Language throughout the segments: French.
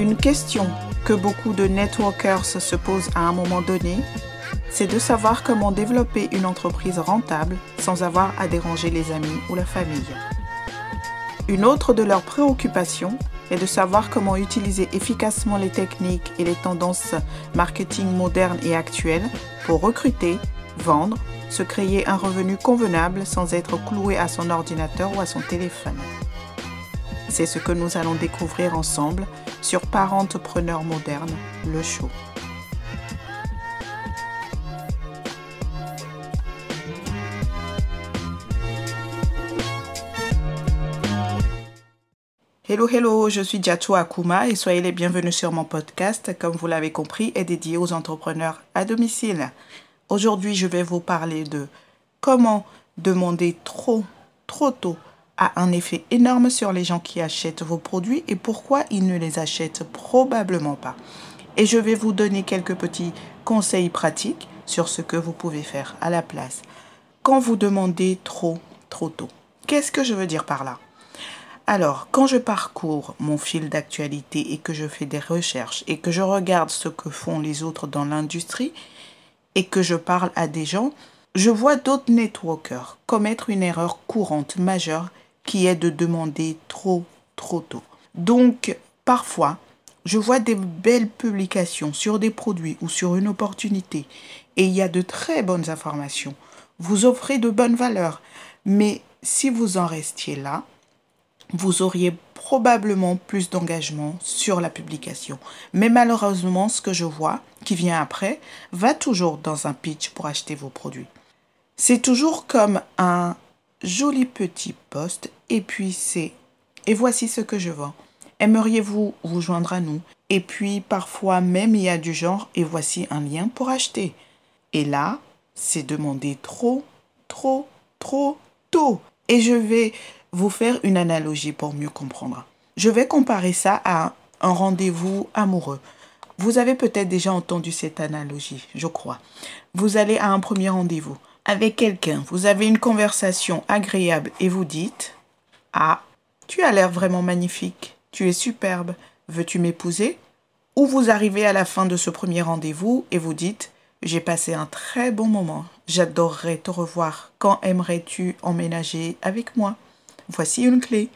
Une question que beaucoup de networkers se posent à un moment donné, c'est de savoir comment développer une entreprise rentable sans avoir à déranger les amis ou la famille. Une autre de leurs préoccupations est de savoir comment utiliser efficacement les techniques et les tendances marketing modernes et actuelles pour recruter, vendre, se créer un revenu convenable sans être cloué à son ordinateur ou à son téléphone. C'est ce que nous allons découvrir ensemble sur Parentepreneur moderne, le show. Hello, hello, je suis Diatou Akuma et soyez les bienvenus sur mon podcast, comme vous l'avez compris, est dédié aux entrepreneurs à domicile. Aujourd'hui, je vais vous parler de comment demander trop, trop tôt a un effet énorme sur les gens qui achètent vos produits et pourquoi ils ne les achètent probablement pas. Et je vais vous donner quelques petits conseils pratiques sur ce que vous pouvez faire à la place. Quand vous demandez trop, trop tôt. Qu'est-ce que je veux dire par là? Alors, quand je parcours mon fil d'actualité et que je fais des recherches et que je regarde ce que font les autres dans l'industrie et que je parle à des gens, je vois d'autres networkers commettre une erreur courante majeure qui est de demander trop, trop tôt. Donc, parfois, je vois des belles publications sur des produits ou sur une opportunité et il y a de très bonnes informations. Vous offrez de bonnes valeurs, mais si vous en restiez là, vous auriez probablement plus d'engagement sur la publication. Mais malheureusement, ce que je vois qui vient après va toujours dans un pitch pour acheter vos produits. C'est toujours comme un joli petit poste et puis c'est et voici ce que je vends. Aimeriez-vous vous joindre à nous? Et puis parfois même il y a du genre et voici un lien pour acheter. Et là, c'est demander trop, trop, trop tôt. Et je vais vous faire une analogie pour mieux comprendre. Je vais comparer ça à un rendez-vous amoureux. Vous avez peut-être déjà entendu cette analogie, je crois. Vous allez à un premier rendez-vous avec quelqu'un, vous avez une conversation agréable et vous dites Ah, tu as l'air vraiment magnifique, tu es superbe, veux-tu m'épouser? Ou vous arrivez à la fin de ce premier rendez-vous et vous dites J'ai passé un très bon moment, j'adorerais te revoir, quand aimerais-tu emménager avec moi? Voici une clé.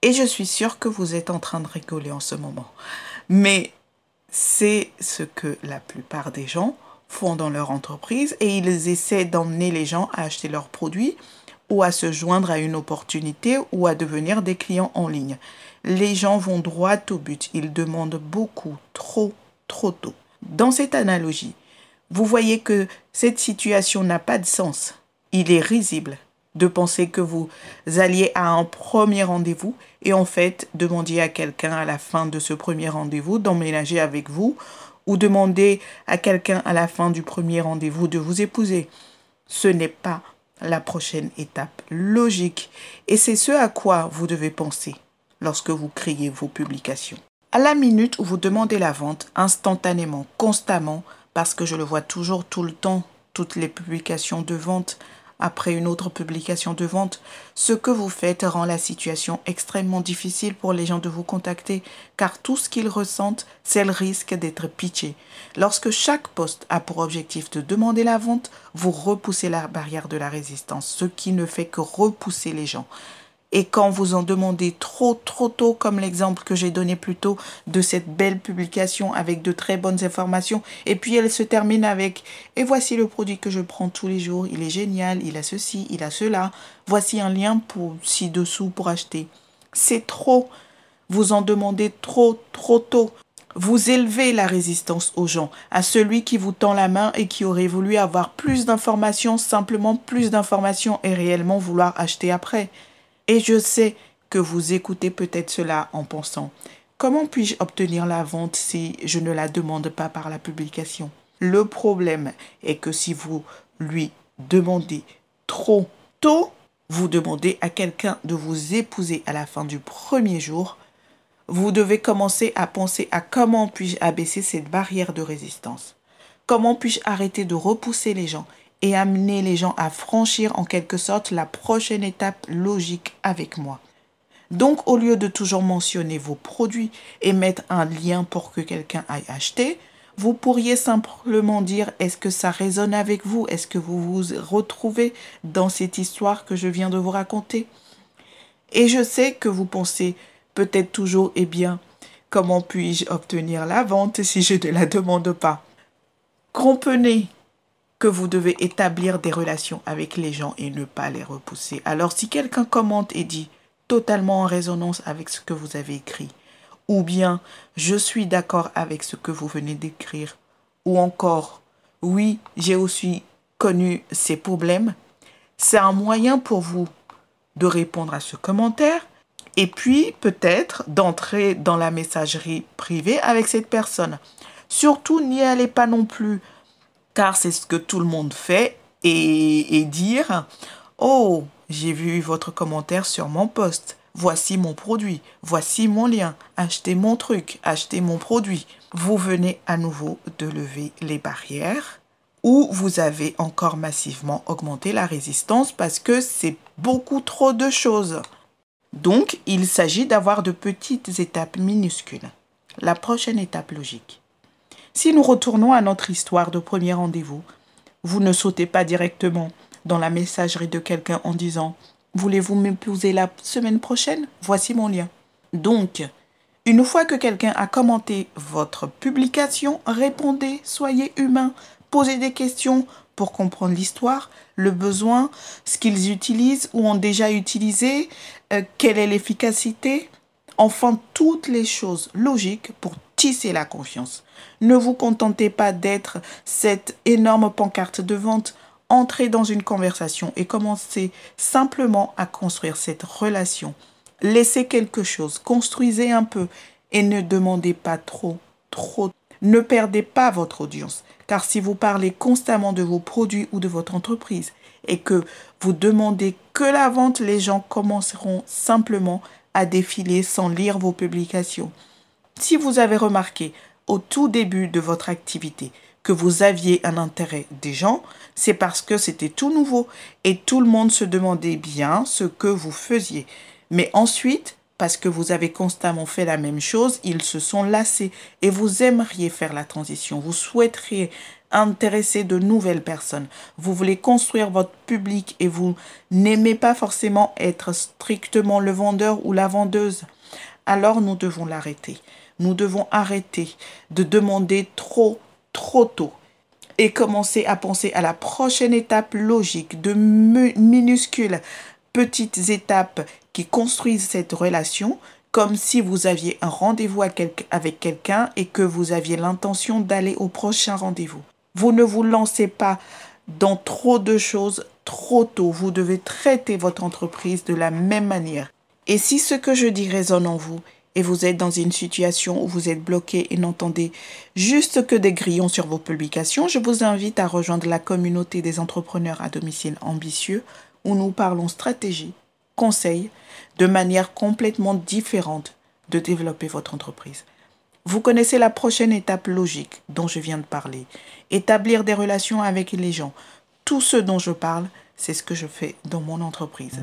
Et je suis sûre que vous êtes en train de rigoler en ce moment. Mais c'est ce que la plupart des gens font dans leur entreprise et ils essaient d'emmener les gens à acheter leurs produits ou à se joindre à une opportunité ou à devenir des clients en ligne. Les gens vont droit au but. Ils demandent beaucoup, trop, trop tôt. Dans cette analogie, vous voyez que cette situation n'a pas de sens. Il est risible de penser que vous alliez à un premier rendez-vous et en fait demandiez à quelqu'un à la fin de ce premier rendez-vous d'emménager avec vous ou demander à quelqu'un à la fin du premier rendez-vous de vous épouser. Ce n'est pas la prochaine étape logique et c'est ce à quoi vous devez penser lorsque vous créez vos publications. À la minute où vous demandez la vente, instantanément, constamment, parce que je le vois toujours tout le temps, toutes les publications de vente après une autre publication de vente, ce que vous faites rend la situation extrêmement difficile pour les gens de vous contacter, car tout ce qu'ils ressentent, c'est le risque d'être pitché. Lorsque chaque poste a pour objectif de demander la vente, vous repoussez la barrière de la résistance, ce qui ne fait que repousser les gens. Et quand vous en demandez trop, trop tôt, comme l'exemple que j'ai donné plus tôt de cette belle publication avec de très bonnes informations, et puis elle se termine avec Et voici le produit que je prends tous les jours, il est génial, il a ceci, il a cela, voici un lien pour ci-dessous pour acheter. C'est trop. Vous en demandez trop, trop tôt. Vous élevez la résistance aux gens, à celui qui vous tend la main et qui aurait voulu avoir plus d'informations, simplement plus d'informations et réellement vouloir acheter après. Et je sais que vous écoutez peut-être cela en pensant, comment puis-je obtenir la vente si je ne la demande pas par la publication? Le problème est que si vous lui demandez trop tôt, vous demandez à quelqu'un de vous épouser à la fin du premier jour, vous devez commencer à penser à comment puis-je abaisser cette barrière de résistance. Comment puis-je arrêter de repousser les gens et amener les gens à franchir en quelque sorte la prochaine étape logique avec moi. Donc, au lieu de toujours mentionner vos produits et mettre un lien pour que quelqu'un aille acheter, vous pourriez simplement dire est-ce que ça résonne avec vous? Est-ce que vous vous retrouvez dans cette histoire que je viens de vous raconter? Et je sais que vous pensez peut-être toujours, eh bien, comment puis-je obtenir la vente si je ne la demande pas? Comprenez que vous devez établir des relations avec les gens et ne pas les repousser. Alors si quelqu'un commente et dit totalement en résonance avec ce que vous avez écrit, ou bien je suis d'accord avec ce que vous venez d'écrire, ou encore oui, j'ai aussi connu ces problèmes, c'est un moyen pour vous de répondre à ce commentaire et puis peut-être d'entrer dans la messagerie privée avec cette personne. Surtout, n'y allez pas non plus, car c'est ce que tout le monde fait, et, dire, oh, j'ai vu votre commentaire sur mon post. Voici mon produit. Voici mon lien. Achetez mon truc. Achetez mon produit. Vous venez à nouveau de lever les barrières ou vous avez encore massivement augmenté la résistance parce que c'est beaucoup trop de choses. Donc, il s'agit d'avoir de petites étapes minuscules. La prochaine étape logique. Si nous retournons à notre histoire de premier rendez-vous, vous ne sautez pas directement dans la messagerie de quelqu'un en disant Voulez-vous m'épouser la semaine prochaine? Voici mon lien. Donc, une fois que quelqu'un a commenté votre publication, répondez, soyez humain, posez des questions pour comprendre l'histoire, le besoin, ce qu'ils utilisent ou ont déjà utilisé, euh, quelle est l'efficacité, enfin toutes les choses logiques pour tisser la confiance. Ne vous contentez pas d'être cette énorme pancarte de vente entrez dans une conversation et commencez simplement à construire cette relation. Laissez quelque chose, construisez un peu et ne demandez pas trop, trop. Ne perdez pas votre audience, car si vous parlez constamment de vos produits ou de votre entreprise et que vous demandez que la vente, les gens commenceront simplement à défiler sans lire vos publications. Si vous avez remarqué au tout début de votre activité que vous aviez un intérêt des gens, c'est parce que c'était tout nouveau et tout le monde se demandait bien ce que vous faisiez. Mais ensuite, parce que vous avez constamment fait la même chose, ils se sont lassés et vous aimeriez faire la transition. Vous souhaiteriez intéresser de nouvelles personnes. Vous voulez construire votre public et vous n'aimez pas forcément être strictement le vendeur ou la vendeuse. Alors nous devons l'arrêter. Nous devons arrêter de demander trop trop tôt et commencer à penser à la prochaine étape logique de minuscules petites étapes qui construisent cette relation comme si vous aviez un rendez-vous avec quelqu'un et que vous aviez l'intention d'aller au prochain rendez-vous. Vous ne vous lancez pas dans trop de choses trop tôt. Vous devez traiter votre entreprise de la même manière. Et si ce que je dis résonne en vous, et vous êtes dans une situation où vous êtes bloqué et n'entendez juste que des grillons sur vos publications, je vous invite à rejoindre la communauté des entrepreneurs à domicile ambitieux où nous parlons stratégie, conseils, de manière complètement différente de développer votre entreprise. Vous connaissez la prochaine étape logique dont je viens de parler. Établir des relations avec les gens. Tout ce dont je parle, c'est ce que je fais dans mon entreprise.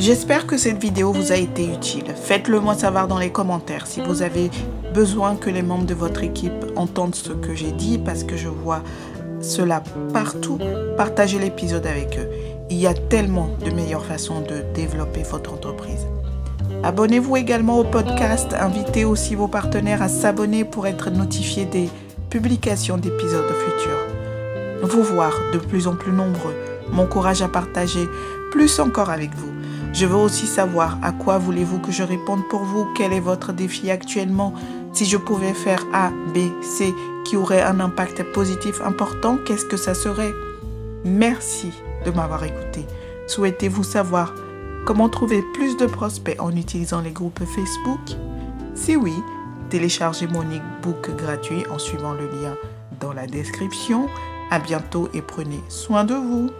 J'espère que cette vidéo vous a été utile. Faites-le moi savoir dans les commentaires si vous avez besoin que les membres de votre équipe entendent ce que j'ai dit parce que je vois cela partout. Partagez l'épisode avec eux. Il y a tellement de meilleures façons de développer votre entreprise. Abonnez-vous également au podcast. Invitez aussi vos partenaires à s'abonner pour être notifiés des publications d'épisodes futurs. Vous voir de plus en plus nombreux m'encourage à partager plus encore avec vous. Je veux aussi savoir à quoi voulez-vous que je réponde pour vous, quel est votre défi actuellement? Si je pouvais faire A, B, C qui aurait un impact positif important, qu'est-ce que ça serait? Merci de m'avoir écouté. Souhaitez-vous savoir comment trouver plus de prospects en utilisant les groupes Facebook? Si oui, téléchargez mon e-book gratuit en suivant le lien dans la description. À bientôt et prenez soin de vous.